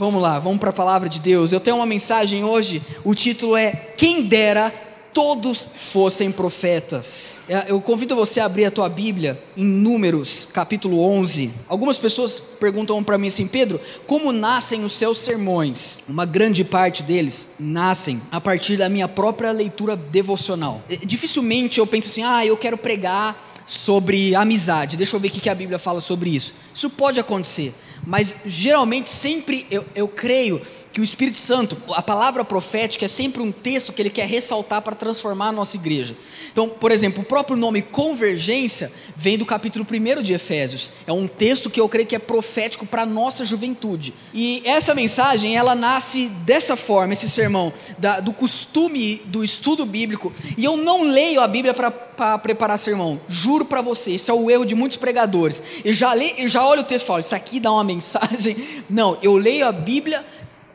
Vamos lá, vamos para a palavra de Deus. Eu tenho uma mensagem hoje, o título é Quem dera todos fossem profetas. É, eu convido você a abrir a tua Bíblia em Números, capítulo 11. Algumas pessoas perguntam para mim assim, Pedro, como nascem os seus sermões? Uma grande parte deles nascem a partir da minha própria leitura devocional. É, dificilmente eu penso assim, ah, eu quero pregar sobre amizade. Deixa eu ver o que a Bíblia fala sobre isso. Isso pode acontecer, mas geralmente sempre eu, eu creio que o Espírito Santo, a palavra profética é sempre um texto que ele quer ressaltar para transformar a nossa igreja. Então, por exemplo, o próprio nome convergência vem do capítulo 1 de Efésios. É um texto que eu creio que é profético para a nossa juventude. E essa mensagem, ela nasce dessa forma, esse sermão, da, do costume do estudo bíblico. E eu não leio a Bíblia para preparar sermão. Juro para você, esse é o erro de muitos pregadores. Eu já, leio, já olho o texto e falo, isso aqui dá uma mensagem. Não, eu leio a Bíblia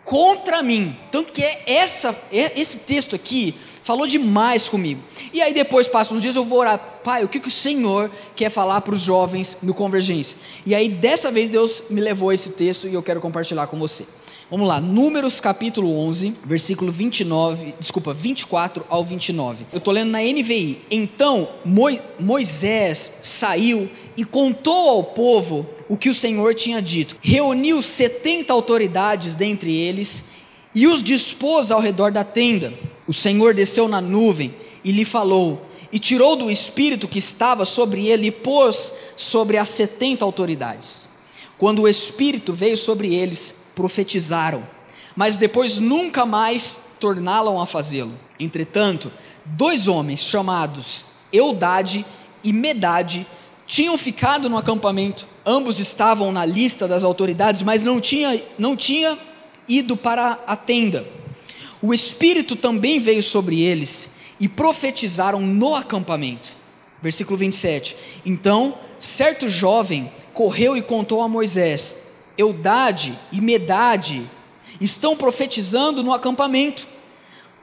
contra mim. Tanto que é essa, é esse texto aqui falou demais comigo. E aí depois passam uns dias eu vou orar, pai, o que, que o Senhor quer falar para os jovens no Convergência? E aí dessa vez Deus me levou esse texto e eu quero compartilhar com você. Vamos lá, Números capítulo 11, versículo 29, desculpa, 24 ao 29. Eu estou lendo na NVI. Então Moisés saiu e contou ao povo o que o Senhor tinha dito. Reuniu setenta autoridades dentre eles e os dispôs ao redor da tenda. O Senhor desceu na nuvem e lhe falou, e tirou do espírito que estava sobre ele e pôs sobre as setenta autoridades. Quando o espírito veio sobre eles, profetizaram, mas depois nunca mais tornaram a fazê-lo. Entretanto, dois homens chamados Eudade e Medade tinham ficado no acampamento. Ambos estavam na lista das autoridades, mas não tinha, não tinha ido para a tenda. O Espírito também veio sobre eles e profetizaram no acampamento. Versículo 27. Então, certo jovem correu e contou a Moisés: Eudade e Medade estão profetizando no acampamento.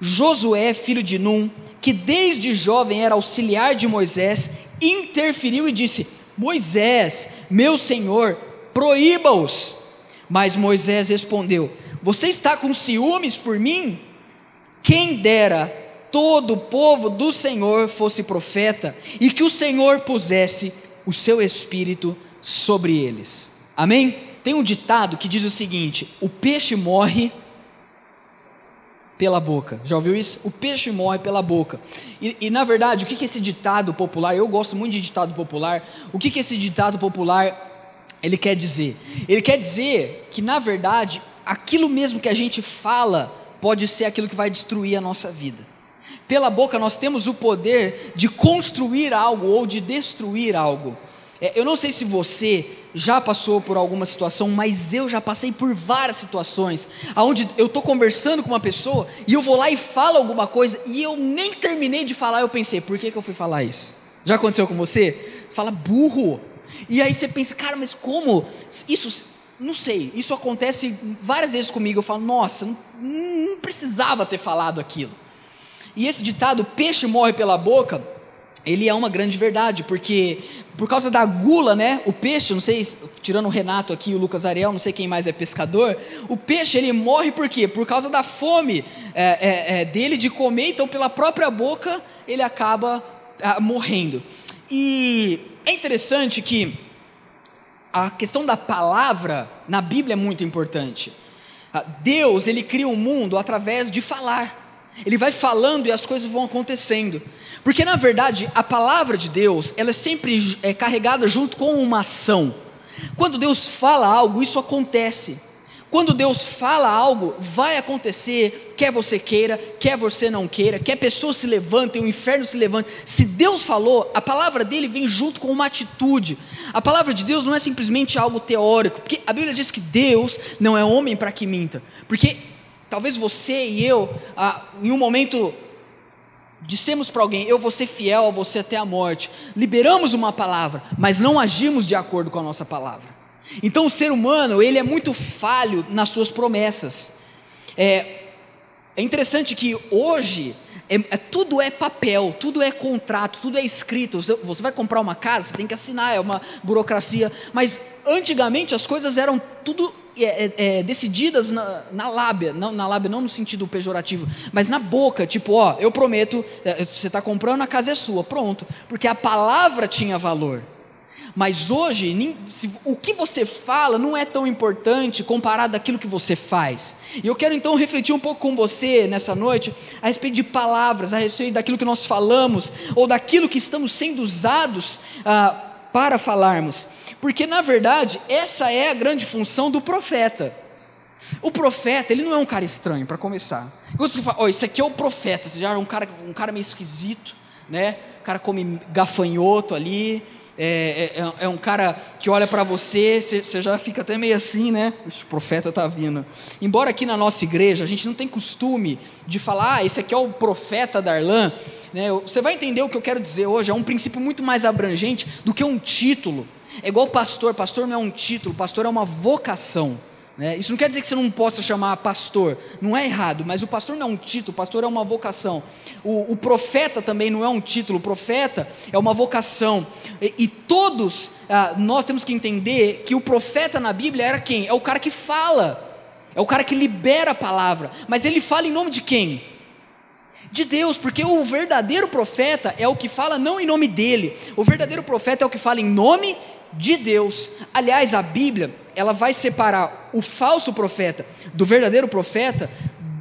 Josué, filho de Num, que desde jovem era auxiliar de Moisés, interferiu e disse: Moisés, meu senhor, proíba-os. Mas Moisés respondeu: Você está com ciúmes por mim? Quem dera todo o povo do Senhor fosse profeta e que o Senhor pusesse o seu espírito sobre eles. Amém? Tem um ditado que diz o seguinte: o peixe morre pela boca. Já ouviu isso? O peixe morre pela boca. E, e na verdade, o que, que esse ditado popular, eu gosto muito de ditado popular, o que, que esse ditado popular ele quer dizer? Ele quer dizer que, na verdade, aquilo mesmo que a gente fala pode ser aquilo que vai destruir a nossa vida. Pela boca nós temos o poder de construir algo ou de destruir algo. É, eu não sei se você já passou por alguma situação, mas eu já passei por várias situações, onde eu estou conversando com uma pessoa e eu vou lá e falo alguma coisa e eu nem terminei de falar, eu pensei, por que, que eu fui falar isso? Já aconteceu com você? Fala burro. E aí você pensa, cara, mas como? Isso, não sei, isso acontece várias vezes comigo. Eu falo, nossa, não, não precisava ter falado aquilo. E esse ditado, peixe morre pela boca, ele é uma grande verdade, porque por causa da gula, né? O peixe, não sei, tirando o Renato aqui, o Lucas Ariel, não sei quem mais é pescador, o peixe ele morre por quê? Por causa da fome é, é, é, dele de comer, então pela própria boca ele acaba ah, morrendo. E é interessante que a questão da palavra na Bíblia é muito importante. Ah, Deus ele cria o um mundo através de falar. Ele vai falando e as coisas vão acontecendo. Porque na verdade a palavra de Deus ela é sempre é, carregada junto com uma ação. Quando Deus fala algo, isso acontece. Quando Deus fala algo, vai acontecer, quer você queira, quer você não queira, quer pessoas se levantem, o inferno se levante. Se Deus falou, a palavra dele vem junto com uma atitude. A palavra de Deus não é simplesmente algo teórico, porque a Bíblia diz que Deus não é homem para que minta. Porque talvez você e eu, ah, em um momento dissemos para alguém, eu vou ser fiel a você até a morte, liberamos uma palavra, mas não agimos de acordo com a nossa palavra. Então o ser humano, ele é muito falho nas suas promessas. É, é interessante que hoje, é, é, tudo é papel, tudo é contrato, tudo é escrito. Você, você vai comprar uma casa, você tem que assinar, é uma burocracia. Mas antigamente as coisas eram tudo é, é, é, decididas na, na, lábia, não, na lábia não no sentido pejorativo, mas na boca, tipo, ó, eu prometo, é, você está comprando, a casa é sua, pronto, porque a palavra tinha valor. Mas hoje, nem, se, o que você fala não é tão importante comparado àquilo que você faz. E eu quero então refletir um pouco com você nessa noite a respeito de palavras, a respeito daquilo que nós falamos, ou daquilo que estamos sendo usados ah, para falarmos. Porque, na verdade, essa é a grande função do profeta. O profeta, ele não é um cara estranho, para começar. Quando você fala, oh, esse aqui é o profeta, você já é um cara, um cara meio esquisito, né? O cara come gafanhoto ali, é, é, é, um cara que olha para você, você já fica até meio assim, né? Esse profeta está vindo. Embora aqui na nossa igreja a gente não tem costume de falar, ah, esse aqui é o profeta Darlan, né? Você vai entender o que eu quero dizer hoje, é um princípio muito mais abrangente do que um título. É igual pastor, pastor não é um título, pastor é uma vocação. Né? Isso não quer dizer que você não possa chamar pastor, não é errado, mas o pastor não é um título, pastor é uma vocação. O, o profeta também não é um título, o profeta é uma vocação. E, e todos ah, nós temos que entender que o profeta na Bíblia era quem? É o cara que fala, é o cara que libera a palavra, mas ele fala em nome de quem? De Deus, porque o verdadeiro profeta é o que fala não em nome dele, o verdadeiro profeta é o que fala em nome de Deus. Aliás, a Bíblia, ela vai separar o falso profeta do verdadeiro profeta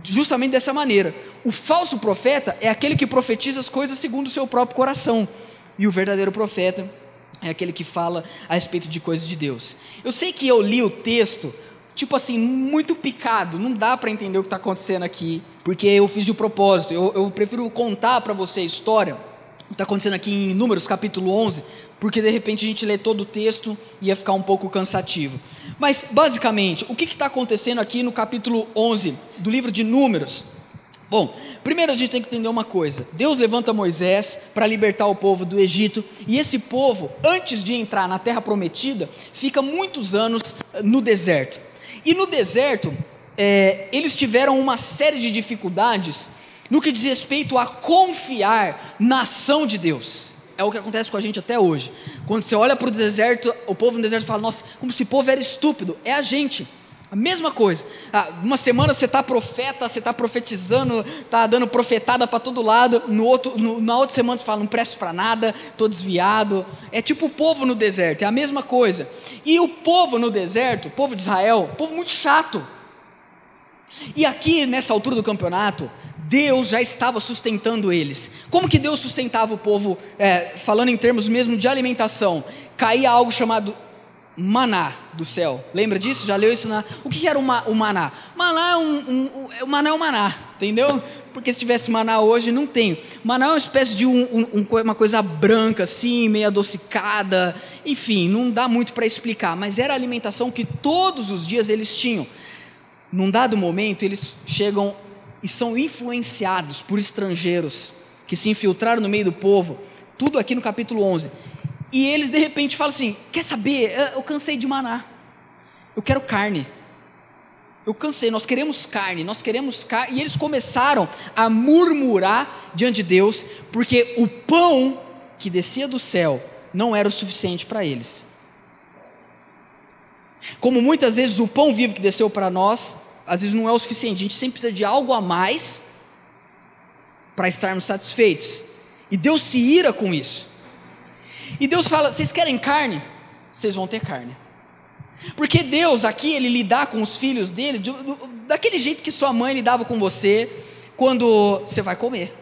justamente dessa maneira. O falso profeta é aquele que profetiza as coisas segundo o seu próprio coração, e o verdadeiro profeta é aquele que fala a respeito de coisas de Deus. Eu sei que eu li o texto, tipo assim, muito picado, não dá para entender o que está acontecendo aqui, porque eu fiz de propósito. Eu, eu prefiro contar para você a história está acontecendo aqui em Números capítulo 11, porque de repente a gente lê todo o texto e ia ficar um pouco cansativo. Mas, basicamente, o que está acontecendo aqui no capítulo 11 do livro de Números? Bom, primeiro a gente tem que entender uma coisa: Deus levanta Moisés para libertar o povo do Egito, e esse povo, antes de entrar na terra prometida, fica muitos anos eh, no deserto. E no deserto, é, eles tiveram uma série de dificuldades no que diz respeito a confiar na ação de Deus. É o que acontece com a gente até hoje. Quando você olha para o deserto, o povo no deserto fala: Nossa, como se povo era estúpido. É a gente. A mesma coisa. Ah, uma semana você está profeta, você está profetizando, está dando profetada para todo lado. No outro, no, na outra semana você fala: Não presto para nada, estou desviado. É tipo o povo no deserto, é a mesma coisa. E o povo no deserto, o povo de Israel, povo muito chato. E aqui, nessa altura do campeonato, Deus já estava sustentando eles. Como que Deus sustentava o povo, é, falando em termos mesmo de alimentação? Caía algo chamado maná do céu. Lembra disso? Já leu isso na. O que era o maná? Maná é um, um, o maná é um maná, entendeu? Porque se tivesse maná hoje, não tem. Maná é uma espécie de um, um, uma coisa branca, assim, meio adocicada. Enfim, não dá muito para explicar. Mas era a alimentação que todos os dias eles tinham. Num dado momento, eles chegam e são influenciados por estrangeiros que se infiltraram no meio do povo, tudo aqui no capítulo 11. E eles de repente falam assim: Quer saber? Eu cansei de maná, eu quero carne. Eu cansei, nós queremos carne, nós queremos carne. E eles começaram a murmurar diante de Deus, porque o pão que descia do céu não era o suficiente para eles. Como muitas vezes o pão vivo que desceu para nós às vezes não é o suficiente, a gente sempre precisa de algo a mais para estarmos satisfeitos. E Deus se ira com isso. E Deus fala: vocês querem carne? Vocês vão ter carne. Porque Deus aqui, Ele lidar com os filhos dele do, do, daquele jeito que sua mãe lidava com você quando você vai comer.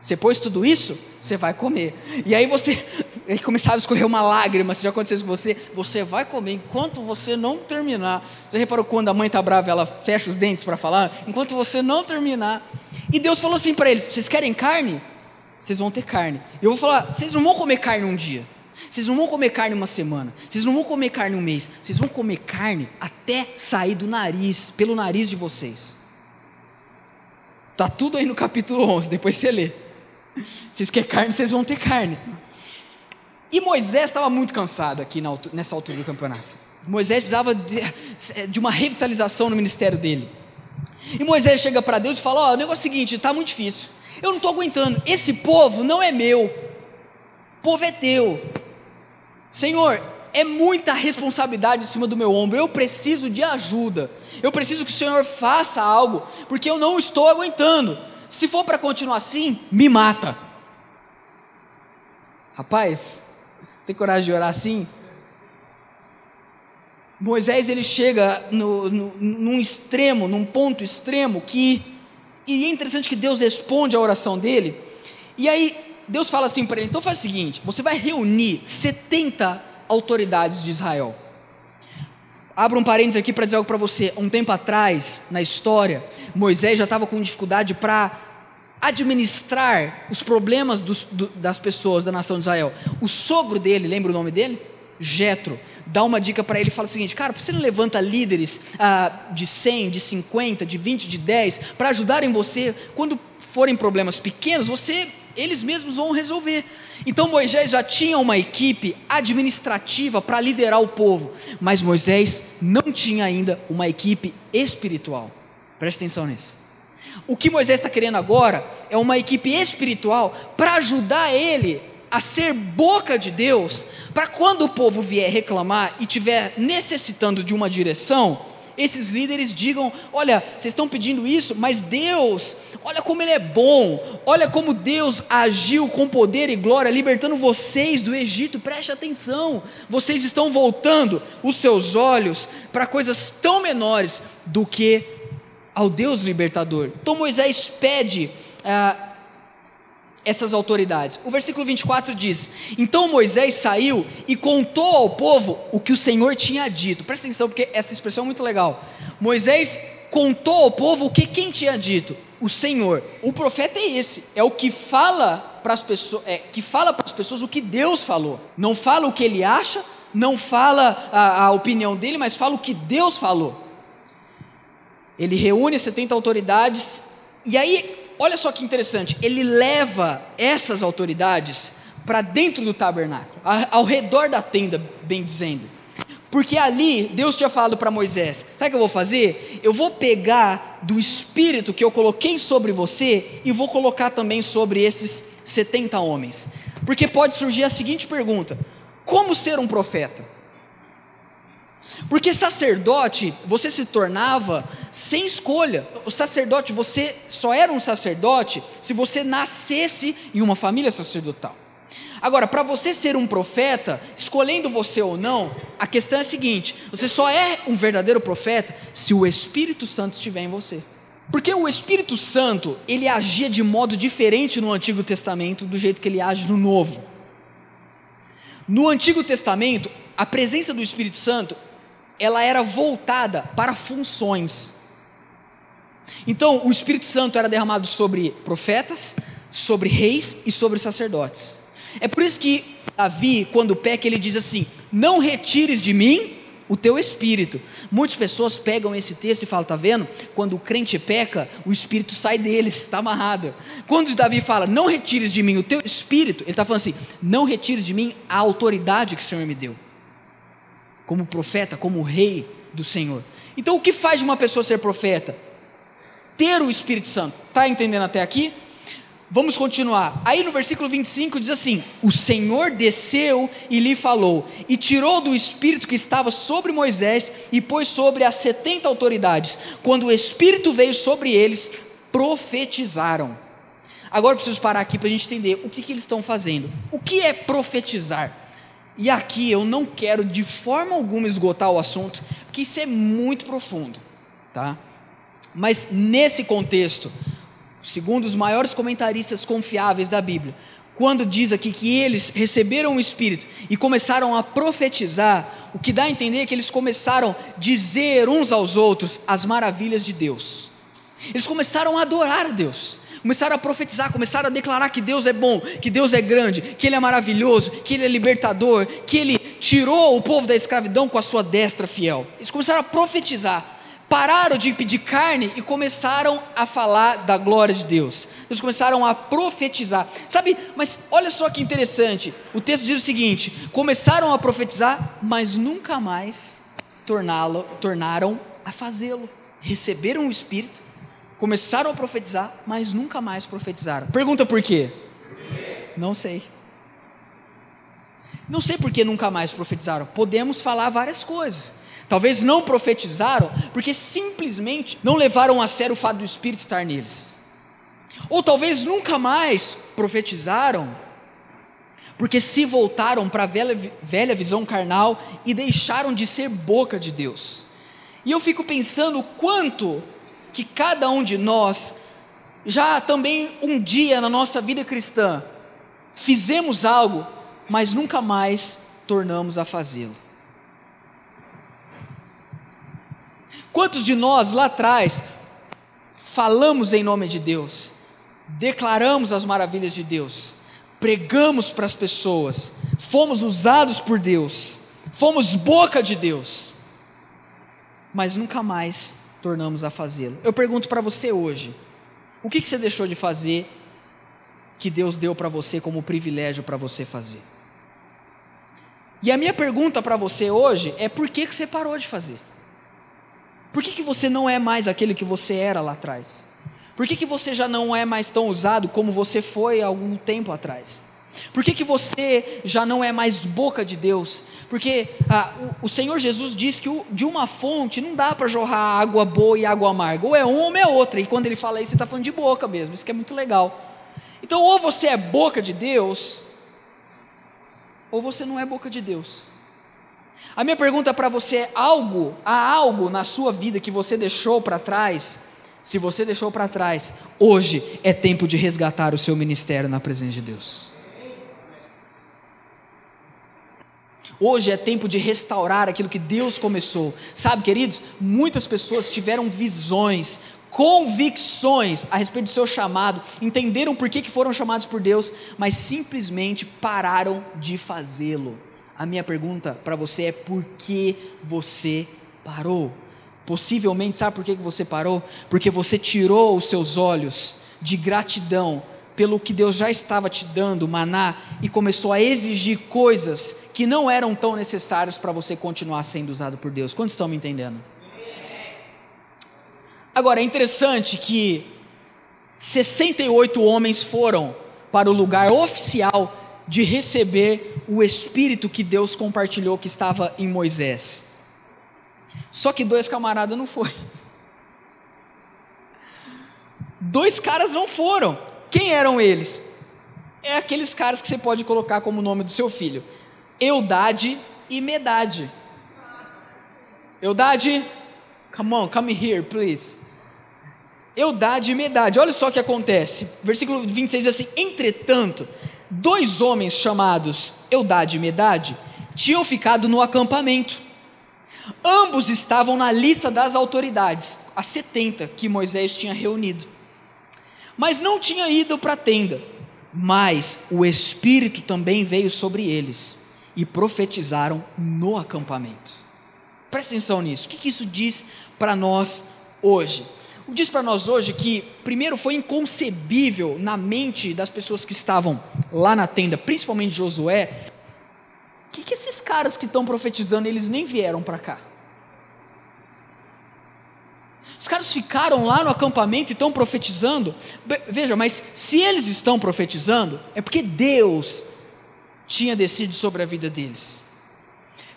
Você pôs tudo isso, você vai comer. E aí você aí começava a escorrer uma lágrima, se já aconteceu isso com você, você vai comer enquanto você não terminar. Você reparou quando a mãe está brava, ela fecha os dentes para falar? Enquanto você não terminar. E Deus falou assim para eles: vocês querem carne? Vocês vão ter carne. Eu vou falar: vocês não vão comer carne um dia. Vocês não vão comer carne uma semana. Vocês não vão comer carne um mês. Vocês vão comer carne até sair do nariz, pelo nariz de vocês. Tá tudo aí no capítulo 11, depois você lê. Vocês querem carne, vocês vão ter carne. E Moisés estava muito cansado aqui nessa altura do campeonato. Moisés precisava de, de uma revitalização no ministério dele. E Moisés chega para Deus e fala: Ó, oh, o negócio é o seguinte, está muito difícil. Eu não estou aguentando. Esse povo não é meu. O povo é teu. Senhor, é muita responsabilidade em cima do meu ombro, eu preciso de ajuda, eu preciso que o Senhor faça algo, porque eu não estou aguentando. Se for para continuar assim, me mata. Rapaz, tem coragem de orar assim? Moisés ele chega no, no, num extremo, num ponto extremo que e é interessante que Deus responde a oração dele. E aí Deus fala assim para ele: então faz o seguinte, você vai reunir 70 autoridades de Israel. Abra um parênteses aqui para dizer algo para você. Um tempo atrás, na história, Moisés já estava com dificuldade para administrar os problemas dos, do, das pessoas da nação de Israel. O sogro dele, lembra o nome dele? Jetro dá uma dica para ele e fala o seguinte: cara, por que você não levanta líderes ah, de 100, de 50, de 20, de 10 para ajudarem você quando forem problemas pequenos, você eles mesmos vão resolver. Então Moisés já tinha uma equipe administrativa para liderar o povo, mas Moisés não tinha ainda uma equipe espiritual. Preste atenção nisso. O que Moisés está querendo agora é uma equipe espiritual para ajudar ele a ser boca de Deus, para quando o povo vier reclamar e tiver necessitando de uma direção, esses líderes digam: olha, vocês estão pedindo isso, mas Deus, olha como Ele é bom, olha como Deus agiu com poder e glória, libertando vocês do Egito, preste atenção, vocês estão voltando os seus olhos para coisas tão menores do que ao Deus libertador. Então Moisés pede. Ah, essas autoridades. O versículo 24 diz: Então Moisés saiu e contou ao povo o que o Senhor tinha dito. Presta atenção, porque essa expressão é muito legal. Moisés contou ao povo o que quem tinha dito? O Senhor. O profeta é esse, é o que fala para as pessoas, é, que fala para as pessoas o que Deus falou. Não fala o que ele acha, não fala a, a opinião dele, mas fala o que Deus falou. Ele reúne 70 autoridades e aí olha só que interessante, ele leva essas autoridades para dentro do tabernáculo, ao redor da tenda, bem dizendo. Porque ali Deus tinha falado para Moisés: sabe o que eu vou fazer? Eu vou pegar do espírito que eu coloquei sobre você e vou colocar também sobre esses 70 homens. Porque pode surgir a seguinte pergunta: como ser um profeta? Porque sacerdote, você se tornava sem escolha. O sacerdote, você só era um sacerdote se você nascesse em uma família sacerdotal. Agora, para você ser um profeta, escolhendo você ou não, a questão é a seguinte: você só é um verdadeiro profeta se o Espírito Santo estiver em você. Porque o Espírito Santo, ele agia de modo diferente no Antigo Testamento do jeito que ele age no Novo. No Antigo Testamento, a presença do Espírito Santo ela era voltada para funções. Então, o Espírito Santo era derramado sobre profetas, sobre reis e sobre sacerdotes. É por isso que Davi, quando peca, ele diz assim: Não retires de mim o teu espírito. Muitas pessoas pegam esse texto e falam: Está vendo? Quando o crente peca, o espírito sai deles, está amarrado. Quando Davi fala: Não retires de mim o teu espírito, ele está falando assim: Não retires de mim a autoridade que o Senhor me deu como profeta, como rei do Senhor. Então, o que faz de uma pessoa ser profeta? Ter o Espírito Santo. Está entendendo até aqui? Vamos continuar. Aí no versículo 25 diz assim: O Senhor desceu e lhe falou, e tirou do espírito que estava sobre Moisés e pôs sobre as setenta autoridades. Quando o espírito veio sobre eles, profetizaram. Agora preciso parar aqui para a gente entender o que, que eles estão fazendo. O que é profetizar? E aqui eu não quero de forma alguma esgotar o assunto, porque isso é muito profundo, tá? Mas nesse contexto, segundo os maiores comentaristas confiáveis da Bíblia, quando diz aqui que eles receberam o Espírito e começaram a profetizar, o que dá a entender é que eles começaram a dizer uns aos outros as maravilhas de Deus. Eles começaram a adorar a Deus começaram a profetizar, começaram a declarar que Deus é bom, que Deus é grande, que Ele é maravilhoso, que Ele é libertador, que Ele tirou o povo da escravidão com a sua destra fiel. Eles começaram a profetizar, pararam de pedir carne e começaram a falar da glória de Deus. Eles começaram a profetizar. Sabe, mas olha só que interessante. O texto diz o seguinte: começaram a profetizar, mas nunca mais tornaram a fazê-lo. Receberam o Espírito, começaram a profetizar, mas nunca mais profetizaram. Pergunta por quê? Não sei. Não sei por que nunca mais profetizaram. Podemos falar várias coisas. Talvez não profetizaram porque simplesmente não levaram a sério o fato do Espírito estar neles. Ou talvez nunca mais profetizaram porque se voltaram para a velha, velha visão carnal e deixaram de ser boca de Deus. E eu fico pensando quanto que cada um de nós, já também um dia na nossa vida cristã, fizemos algo, mas nunca mais tornamos a fazê-lo. Quantos de nós lá atrás falamos em nome de Deus, declaramos as maravilhas de Deus, pregamos para as pessoas, fomos usados por Deus, fomos boca de Deus, mas nunca mais tornamos a fazê-lo. Eu pergunto para você hoje: o que, que você deixou de fazer que Deus deu para você como privilégio para você fazer? E a minha pergunta para você hoje é: por que, que você parou de fazer? Por que, que você não é mais aquele que você era lá atrás? Por que, que você já não é mais tão usado como você foi algum tempo atrás? Por que, que você já não é mais boca de Deus? Porque ah, o, o, Senhor Jesus diz que o, de uma fonte não dá para jorrar água boa e água amarga, ou é uma ou é outra, e quando ele fala isso, ele está falando de boca mesmo, isso que é muito legal. Então, ou você é boca de Deus, ou você não é boca de Deus. A minha pergunta para você é: algo, há algo na sua vida que você deixou para trás se você deixou para trás, hoje é tempo de resgatar o seu ministério na presença de Deus. Hoje é tempo de restaurar aquilo que Deus começou. Sabe, queridos, muitas pessoas tiveram visões, convicções a respeito do seu chamado, entenderam por que, que foram chamados por Deus, mas simplesmente pararam de fazê-lo. A minha pergunta para você é: por que você parou? Possivelmente, sabe por que você parou? Porque você tirou os seus olhos de gratidão pelo que Deus já estava te dando, maná, e começou a exigir coisas que não eram tão necessárias para você continuar sendo usado por Deus. Quantos estão me entendendo? Agora, é interessante que 68 homens foram para o lugar oficial de receber o Espírito que Deus compartilhou que estava em Moisés. Só que dois camaradas não foram. Dois caras não foram. Quem eram eles? É aqueles caras que você pode colocar como nome do seu filho: Eudade e Medade. Eudade, come on, come here, please. Eudade e Medade. Olha só o que acontece. Versículo 26 diz assim: Entretanto, dois homens chamados Eudade e Medade tinham ficado no acampamento Ambos estavam na lista das autoridades, as 70 que Moisés tinha reunido. Mas não tinha ido para a tenda. Mas o Espírito também veio sobre eles e profetizaram no acampamento. Presta atenção nisso. O que, que isso diz para nós hoje? Diz para nós hoje que, primeiro, foi inconcebível na mente das pessoas que estavam lá na tenda, principalmente Josué, que, que esses caras que estão profetizando, eles nem vieram para cá? Os caras ficaram lá no acampamento e estão profetizando. Veja, mas se eles estão profetizando, é porque Deus tinha decidido sobre a vida deles.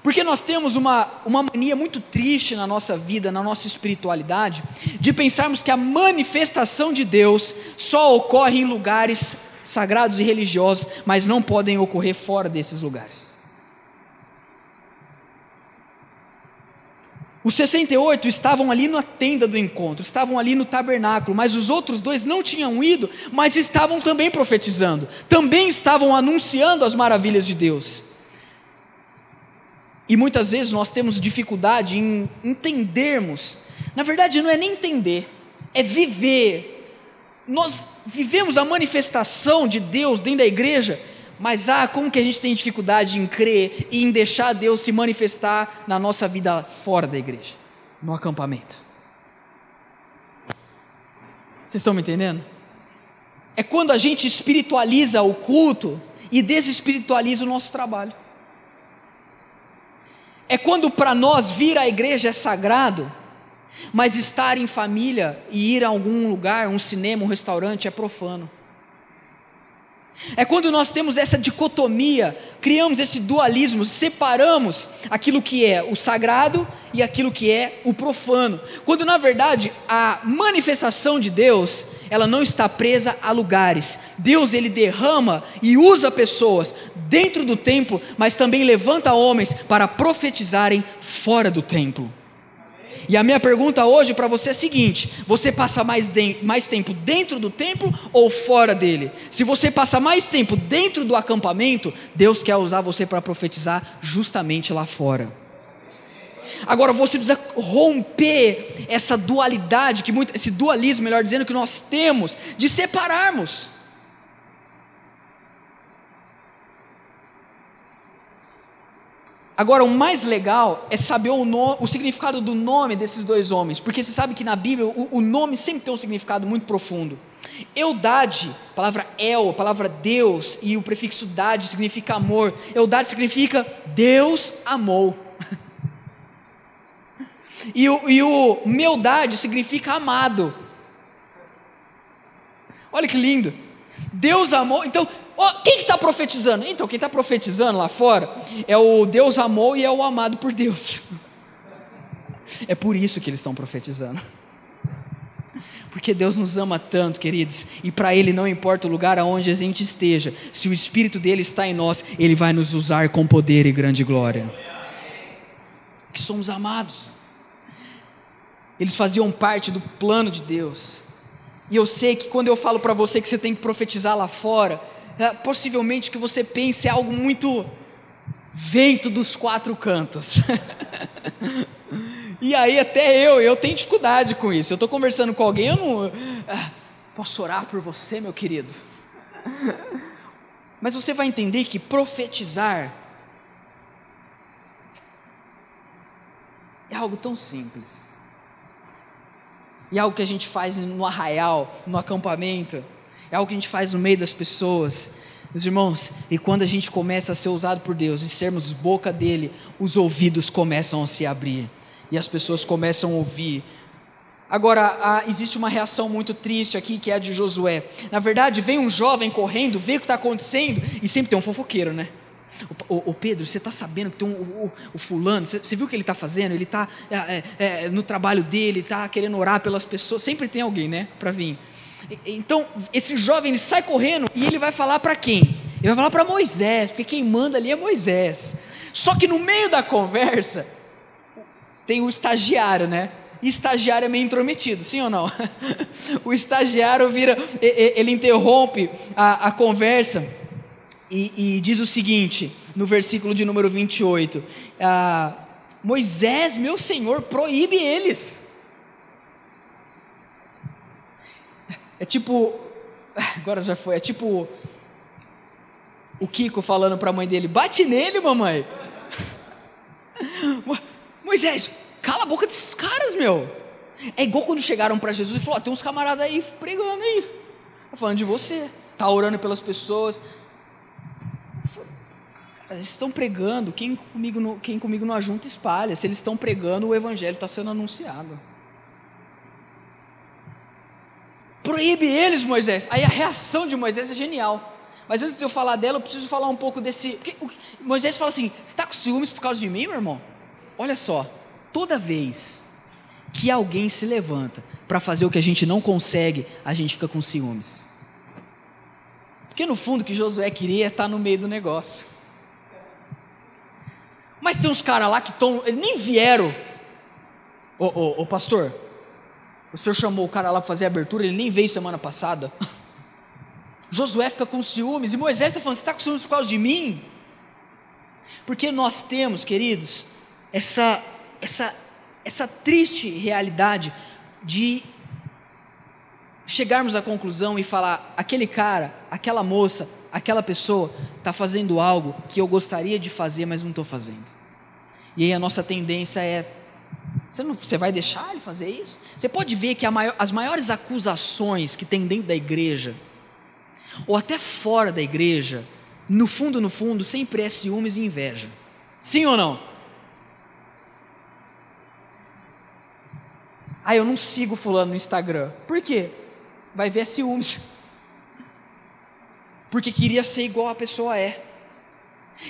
Porque nós temos uma, uma mania muito triste na nossa vida, na nossa espiritualidade, de pensarmos que a manifestação de Deus só ocorre em lugares sagrados e religiosos, mas não podem ocorrer fora desses lugares. Os 68 estavam ali na tenda do encontro, estavam ali no tabernáculo, mas os outros dois não tinham ido, mas estavam também profetizando, também estavam anunciando as maravilhas de Deus. E muitas vezes nós temos dificuldade em entendermos, na verdade não é nem entender, é viver. Nós vivemos a manifestação de Deus dentro da igreja mas ah, como que a gente tem dificuldade em crer e em deixar Deus se manifestar na nossa vida fora da igreja, no acampamento? Vocês estão me entendendo? É quando a gente espiritualiza o culto e desespiritualiza o nosso trabalho. É quando para nós vir à igreja é sagrado, mas estar em família e ir a algum lugar, um cinema, um restaurante é profano. É quando nós temos essa dicotomia, criamos esse dualismo, separamos aquilo que é o sagrado e aquilo que é o profano. Quando na verdade a manifestação de Deus, ela não está presa a lugares. Deus ele derrama e usa pessoas dentro do templo, mas também levanta homens para profetizarem fora do templo. E a minha pergunta hoje para você é a seguinte: você passa mais, de, mais tempo dentro do templo ou fora dele? Se você passa mais tempo dentro do acampamento, Deus quer usar você para profetizar justamente lá fora. Agora você precisa romper essa dualidade, que muito, esse dualismo, melhor dizendo, que nós temos de separarmos. Agora, o mais legal é saber o, no, o, significado do nome desses dois homens, porque você sabe que na Bíblia o, o nome sempre tem um significado muito profundo. Eudade, palavra El, palavra Deus, e o prefixo dade significa amor. Eudade significa Deus amou. E o, e o meudade significa amado. Olha que lindo. Deus amou. Então, Oh, quem que está profetizando? Então, quem está profetizando lá fora é o Deus amou e é o amado por Deus. É por isso que eles estão profetizando. Porque Deus nos ama tanto, queridos, e para Ele não importa o lugar aonde a gente esteja, se o Espírito dele está em nós, Ele vai nos usar com poder e grande glória. Que somos amados. Eles faziam parte do plano de Deus. E eu sei que quando eu falo para você que você tem que profetizar lá fora, é, possivelmente que você pense é algo muito vento dos quatro cantos. e aí até eu, eu tenho dificuldade com isso. Eu estou conversando com alguém, eu não ah, posso orar por você, meu querido. Mas você vai entender que profetizar é algo tão simples. E é algo que a gente faz no arraial, no acampamento é algo que a gente faz no meio das pessoas. Meus irmãos, e quando a gente começa a ser usado por Deus e sermos boca dele, os ouvidos começam a se abrir e as pessoas começam a ouvir. Agora, há, existe uma reação muito triste aqui que é a de Josué. Na verdade, vem um jovem correndo, vê o que está acontecendo e sempre tem um fofoqueiro, né? O, Pedro, você está sabendo que tem um, o, o fulano, você, você, viu o que ele está fazendo? Ele está é, é, é, no trabalho dele, está querendo orar pelas pessoas. Sempre tem alguém, né, para vir. Então, esse jovem ele sai correndo e ele vai falar para quem? Ele vai falar para Moisés, porque quem manda ali é Moisés. Só que no meio da conversa, tem o estagiário, né? Estagiário é meio intrometido, sim ou não? o estagiário vira, ele interrompe a, a conversa e, e, diz o seguinte, no versículo de número 28, ah, Moisés, meu senhor, proíbe eles. É tipo. Agora já foi. É tipo. O Kiko falando para a mãe dele: bate nele, mamãe. Moisés, cala a boca desses caras, meu. É igual quando chegaram para Jesus e falaram: tem uns camaradas aí pregando aí. Tá falando de você. Tá orando pelas pessoas. Eles estão pregando, quem comigo, não, quem comigo não ajunta, espalha. Se eles estão pregando, o evangelho está sendo anunciado. Proíbe eles, Moisés. Aí a reação de Moisés é genial. Mas antes de eu falar dela, eu preciso falar um pouco desse. Porque, Moisés fala assim: Você está com ciúmes por causa de mim, meu irmão? Olha só, toda vez que alguém se levanta para fazer o que a gente não consegue, a gente fica com ciúmes. Porque no fundo o que Josué queria é estar no meio do negócio. Mas tem uns caras lá que nem vieram. Ô, ô, ô pastor, o senhor chamou o cara lá para fazer a abertura, ele nem veio semana passada. Josué fica com ciúmes, e Moisés está falando: Você está com ciúmes por causa de mim? Porque nós temos, queridos, essa, essa, essa triste realidade de chegarmos à conclusão e falar: aquele cara, aquela moça, aquela pessoa está fazendo algo que eu gostaria de fazer, mas não estou fazendo. E aí a nossa tendência é você, não, você vai deixar ele fazer isso? Você pode ver que maior, as maiores acusações que tem dentro da igreja, ou até fora da igreja, no fundo, no fundo, sempre é ciúmes e inveja. Sim ou não? Ah, eu não sigo fulano no Instagram. Por quê? Vai ver ciúmes. porque queria ser igual a pessoa é.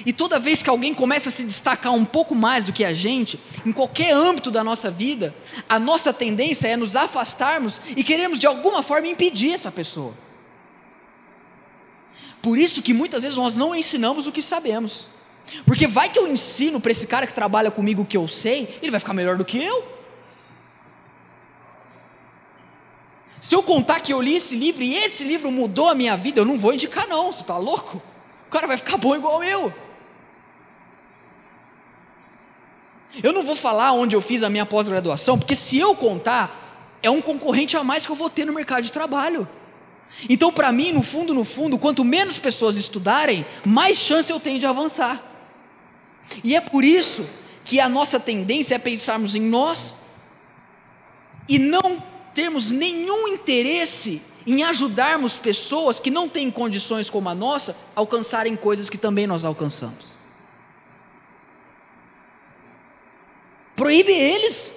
E toda vez que alguém começa a se destacar um pouco mais do que a gente, em qualquer âmbito da nossa vida, a nossa tendência é nos afastarmos e queremos de alguma forma impedir essa pessoa. Por isso que muitas vezes nós não ensinamos o que sabemos. Porque vai que eu ensino para esse cara que trabalha comigo o que eu sei, ele vai ficar melhor do que eu. Se eu contar que eu li esse livro e esse livro mudou a minha vida, eu não vou indicar não, você está louco? Cara vai ficar bom igual eu. Eu não vou falar onde eu fiz a minha pós-graduação, porque se eu contar, é um concorrente a mais que eu vou ter no mercado de trabalho. Então, para mim, no fundo, no fundo, quanto menos pessoas estudarem, mais chance eu tenho de avançar. E é por isso que a nossa tendência é pensarmos em nós e não termos nenhum interesse em ajudarmos pessoas que não têm condições como a nossa alcançarem coisas que também nós alcançamos. Proíbe eles.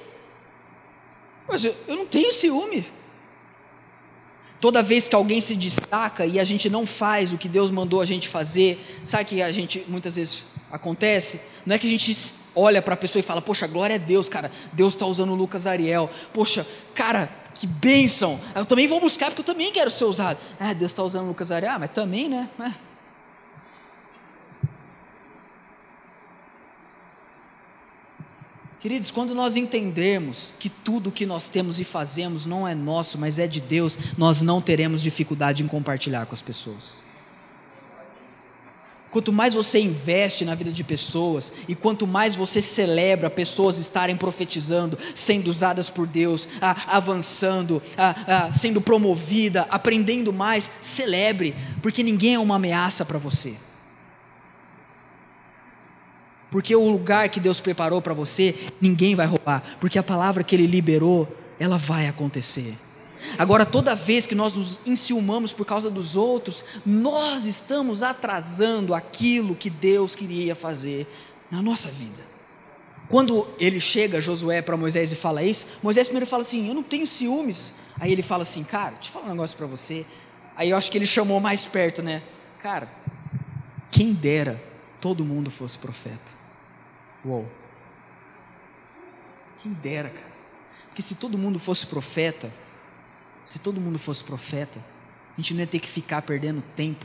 Mas eu, eu não tenho ciúme. Toda vez que alguém se destaca e a gente não faz o que Deus mandou a gente fazer, sabe que a gente muitas vezes acontece? Não é que a gente olha para a pessoa e fala, poxa, glória a Deus, cara, Deus está usando o Lucas Ariel, poxa, cara, que bênção, eu também vou buscar porque eu também quero ser usado. Ah, Deus está usando Lucas Ariel, ah, mas também, né? Ah. Queridos, quando nós entendermos que tudo o que nós temos e fazemos não é nosso, mas é de Deus, nós não teremos dificuldade em compartilhar com as pessoas. Quanto mais você investe na vida de pessoas e quanto mais você celebra pessoas estarem profetizando, sendo usadas por Deus, avançando, sendo promovida, aprendendo mais, celebre, porque ninguém é uma ameaça para você. Porque o lugar que Deus preparou para você, ninguém vai roubar, porque a palavra que Ele liberou, ela vai acontecer. Agora, toda vez que nós nos enciumamos por causa dos outros, nós estamos atrasando aquilo que Deus queria fazer na nossa vida. Quando ele chega, Josué, para Moisés e fala isso, Moisés primeiro fala assim: Eu não tenho ciúmes. Aí ele fala assim: Cara, deixa eu falar um negócio para você. Aí eu acho que ele chamou mais perto, né? Cara, quem dera todo mundo fosse profeta. Uou. Quem dera, cara. Porque se todo mundo fosse profeta, se todo mundo fosse profeta, a gente não ia ter que ficar perdendo tempo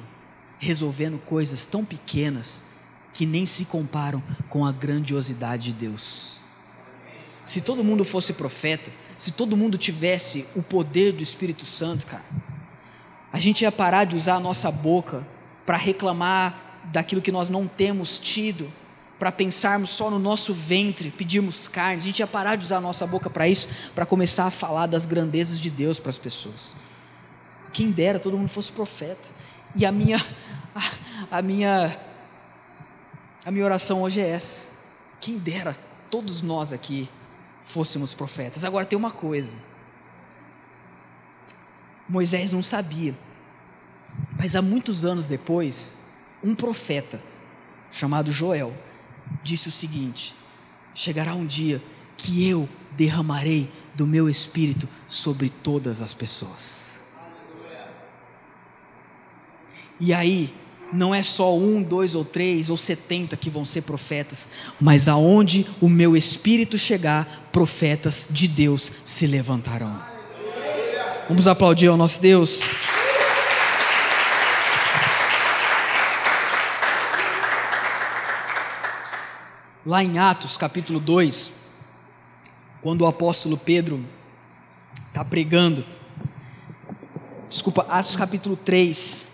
resolvendo coisas tão pequenas que nem se comparam com a grandiosidade de Deus. Se todo mundo fosse profeta, se todo mundo tivesse o poder do Espírito Santo, cara, a gente ia parar de usar a nossa boca para reclamar daquilo que nós não temos tido para pensarmos só no nosso ventre, pedirmos carne, a gente ia parar de usar a nossa boca para isso, para começar a falar das grandezas de Deus para as pessoas. Quem dera todo mundo fosse profeta. E a minha a, a minha a minha oração hoje é essa. Quem dera todos nós aqui fôssemos profetas. Agora tem uma coisa. Moisés não sabia. Mas há muitos anos depois, um profeta chamado Joel disse o seguinte: Chegará um dia que eu derramarei do meu espírito sobre todas as pessoas. E aí, não é só um, dois ou três ou setenta que vão ser profetas, mas aonde o meu espírito chegar, profetas de Deus se levantarão. Vamos aplaudir ao nosso Deus. Lá em Atos capítulo 2, quando o apóstolo Pedro está pregando, desculpa, Atos capítulo 3,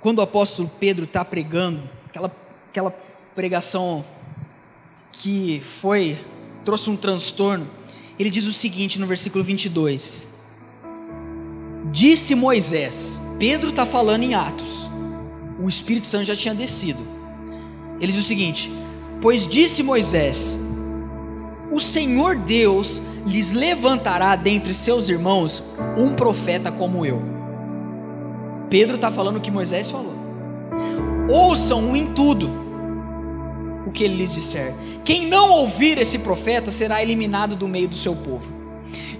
quando o apóstolo Pedro está pregando, aquela, aquela pregação que foi, trouxe um transtorno, ele diz o seguinte no versículo 22: Disse Moisés, Pedro está falando em Atos, o Espírito Santo já tinha descido. Ele diz o seguinte: Pois disse Moisés: O Senhor Deus lhes levantará dentre seus irmãos um profeta como eu. Pedro está falando o que Moisés falou. Ouçam em tudo o que ele lhes disser. Quem não ouvir esse profeta será eliminado do meio do seu povo.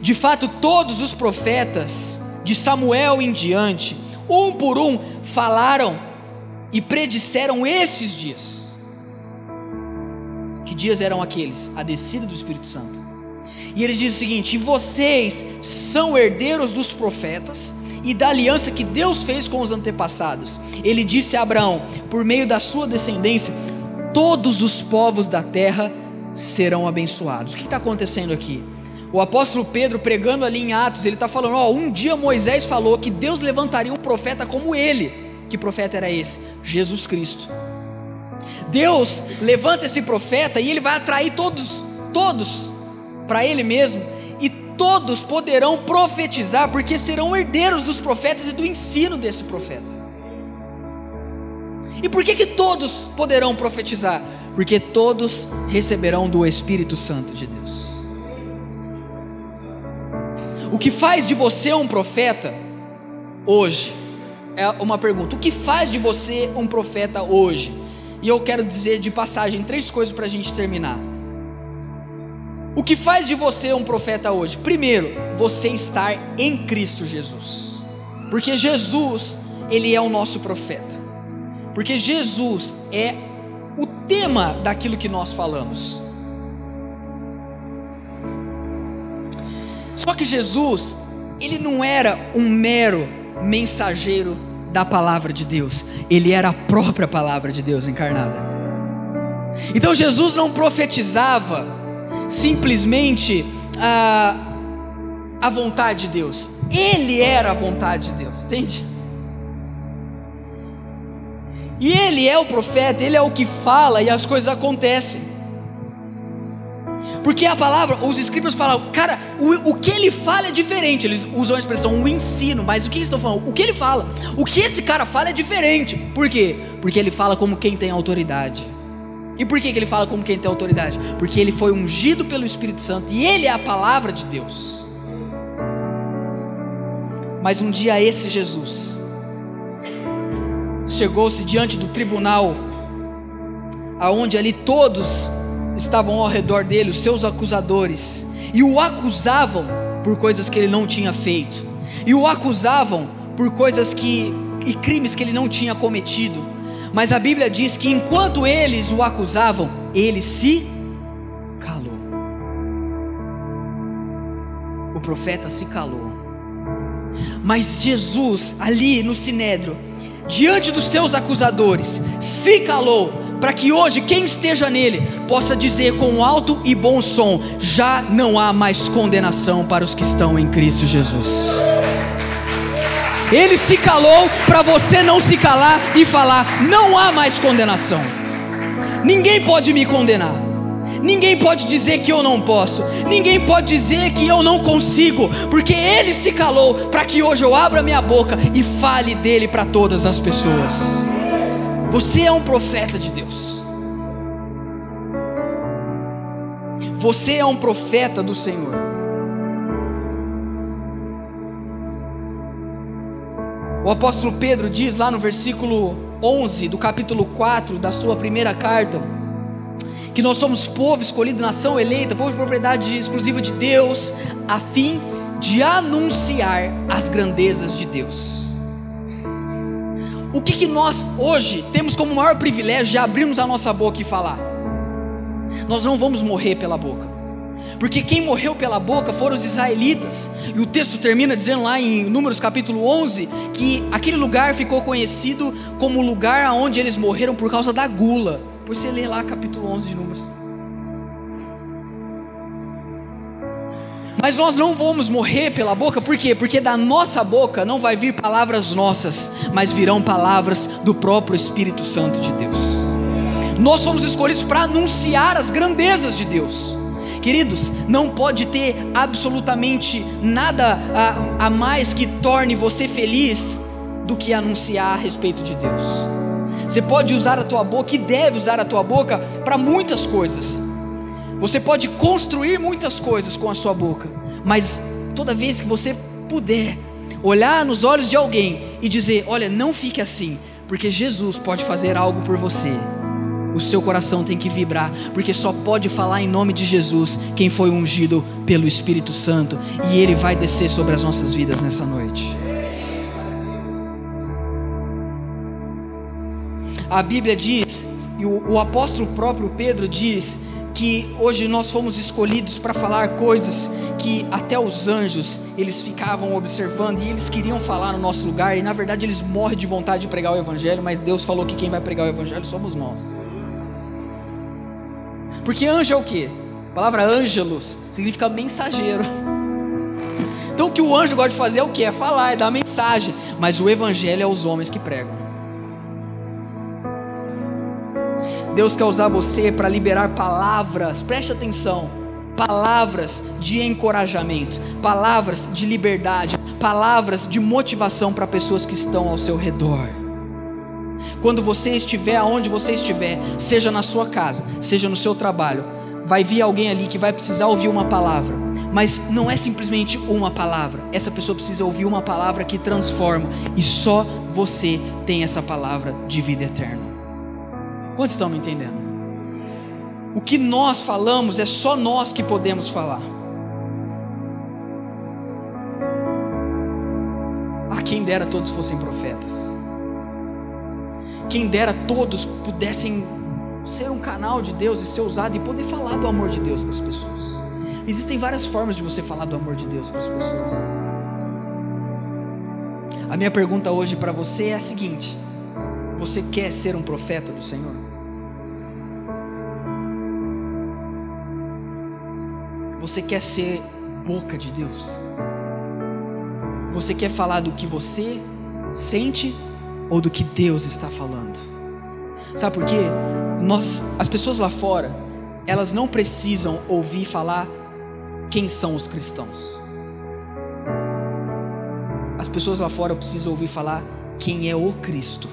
De fato, todos os profetas, de Samuel em diante, um por um, falaram e predisseram esses dias. Dias eram aqueles? A descida do Espírito Santo. E ele diz o seguinte: vocês são herdeiros dos profetas e da aliança que Deus fez com os antepassados. Ele disse a Abraão: Por meio da sua descendência, todos os povos da terra serão abençoados. O que está acontecendo aqui? O apóstolo Pedro, pregando ali em Atos, ele está falando: ó, um dia Moisés falou que Deus levantaria um profeta como ele. Que profeta era esse? Jesus Cristo. Deus levanta esse profeta e ele vai atrair todos, todos para ele mesmo, e todos poderão profetizar, porque serão herdeiros dos profetas e do ensino desse profeta. E por que, que todos poderão profetizar? Porque todos receberão do Espírito Santo de Deus. O que faz de você um profeta hoje? É uma pergunta. O que faz de você um profeta hoje? E eu quero dizer de passagem três coisas para a gente terminar. O que faz de você um profeta hoje? Primeiro, você estar em Cristo Jesus. Porque Jesus, ele é o nosso profeta. Porque Jesus é o tema daquilo que nós falamos. Só que Jesus, ele não era um mero mensageiro da palavra de Deus, ele era a própria palavra de Deus encarnada. Então Jesus não profetizava simplesmente a, a vontade de Deus, ele era a vontade de Deus, entende? E ele é o profeta, ele é o que fala e as coisas acontecem. Porque a palavra, os escribas falam, cara, o, o que ele fala é diferente. Eles usam a expressão o ensino, mas o que eles estão falando? O que ele fala? O que esse cara fala é diferente. Por quê? Porque ele fala como quem tem autoridade. E por que, que ele fala como quem tem autoridade? Porque ele foi ungido pelo Espírito Santo e ele é a palavra de Deus. Mas um dia esse Jesus chegou-se diante do tribunal, aonde ali todos estavam ao redor dele, os seus acusadores, e o acusavam por coisas que ele não tinha feito, e o acusavam por coisas que e crimes que ele não tinha cometido. Mas a Bíblia diz que enquanto eles o acusavam, ele se calou. O profeta se calou. Mas Jesus, ali no sinédrio, diante dos seus acusadores, se calou para que hoje quem esteja nele possa dizer com alto e bom som: já não há mais condenação para os que estão em Cristo Jesus. Ele se calou para você não se calar e falar: não há mais condenação. Ninguém pode me condenar. Ninguém pode dizer que eu não posso. Ninguém pode dizer que eu não consigo, porque ele se calou para que hoje eu abra minha boca e fale dele para todas as pessoas. Você é um profeta de Deus. Você é um profeta do Senhor. O apóstolo Pedro diz lá no versículo 11 do capítulo 4 da sua primeira carta que nós somos povo escolhido, nação eleita, povo de propriedade exclusiva de Deus, a fim de anunciar as grandezas de Deus. O que, que nós hoje temos como maior privilégio de abrirmos a nossa boca e falar? Nós não vamos morrer pela boca, porque quem morreu pela boca foram os israelitas, e o texto termina dizendo lá em Números capítulo 11 que aquele lugar ficou conhecido como o lugar onde eles morreram por causa da gula. Depois você lê lá capítulo 11 de Números. Mas nós não vamos morrer pela boca, por quê? Porque da nossa boca não vai vir palavras nossas, mas virão palavras do próprio Espírito Santo de Deus. Nós somos escolhidos para anunciar as grandezas de Deus. Queridos, não pode ter absolutamente nada a, a mais que torne você feliz do que anunciar a respeito de Deus. Você pode usar a tua boca e deve usar a tua boca para muitas coisas você pode construir muitas coisas com a sua boca, mas toda vez que você puder olhar nos olhos de alguém e dizer: Olha, não fique assim, porque Jesus pode fazer algo por você. O seu coração tem que vibrar, porque só pode falar em nome de Jesus quem foi ungido pelo Espírito Santo, e ele vai descer sobre as nossas vidas nessa noite. A Bíblia diz, e o, o apóstolo próprio Pedro diz, que hoje nós fomos escolhidos para falar coisas que até os anjos eles ficavam observando e eles queriam falar no nosso lugar e na verdade eles morrem de vontade de pregar o evangelho, mas Deus falou que quem vai pregar o evangelho somos nós. Porque anjo é o que? A palavra ângelos significa mensageiro. Então o que o anjo gosta de fazer é o que? É falar, é dar mensagem. Mas o evangelho é os homens que pregam. Deus quer usar você para liberar palavras, preste atenção, palavras de encorajamento, palavras de liberdade, palavras de motivação para pessoas que estão ao seu redor. Quando você estiver aonde você estiver, seja na sua casa, seja no seu trabalho, vai vir alguém ali que vai precisar ouvir uma palavra. Mas não é simplesmente uma palavra. Essa pessoa precisa ouvir uma palavra que transforma. E só você tem essa palavra de vida eterna. Quantos estão me entendendo? O que nós falamos é só nós que podemos falar. Ah, quem dera todos fossem profetas. Quem dera todos pudessem ser um canal de Deus e ser usado e poder falar do amor de Deus para as pessoas. Existem várias formas de você falar do amor de Deus para as pessoas. A minha pergunta hoje para você é a seguinte: você quer ser um profeta do Senhor? Você quer ser boca de Deus? Você quer falar do que você sente ou do que Deus está falando. Sabe por quê? Nós, as pessoas lá fora, elas não precisam ouvir falar quem são os cristãos. As pessoas lá fora precisam ouvir falar quem é o Cristo.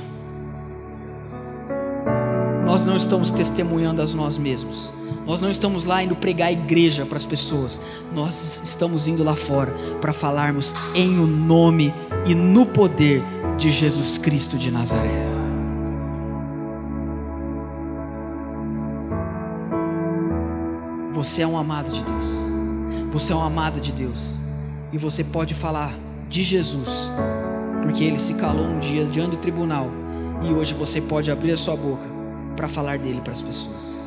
Nós não estamos testemunhando a nós mesmos. Nós não estamos lá indo pregar a igreja para as pessoas. Nós estamos indo lá fora para falarmos em o nome e no poder de Jesus Cristo de Nazaré. Você é um amado de Deus. Você é um amado de Deus. E você pode falar de Jesus, porque ele se calou um dia diante do tribunal. E hoje você pode abrir a sua boca para falar dele para as pessoas.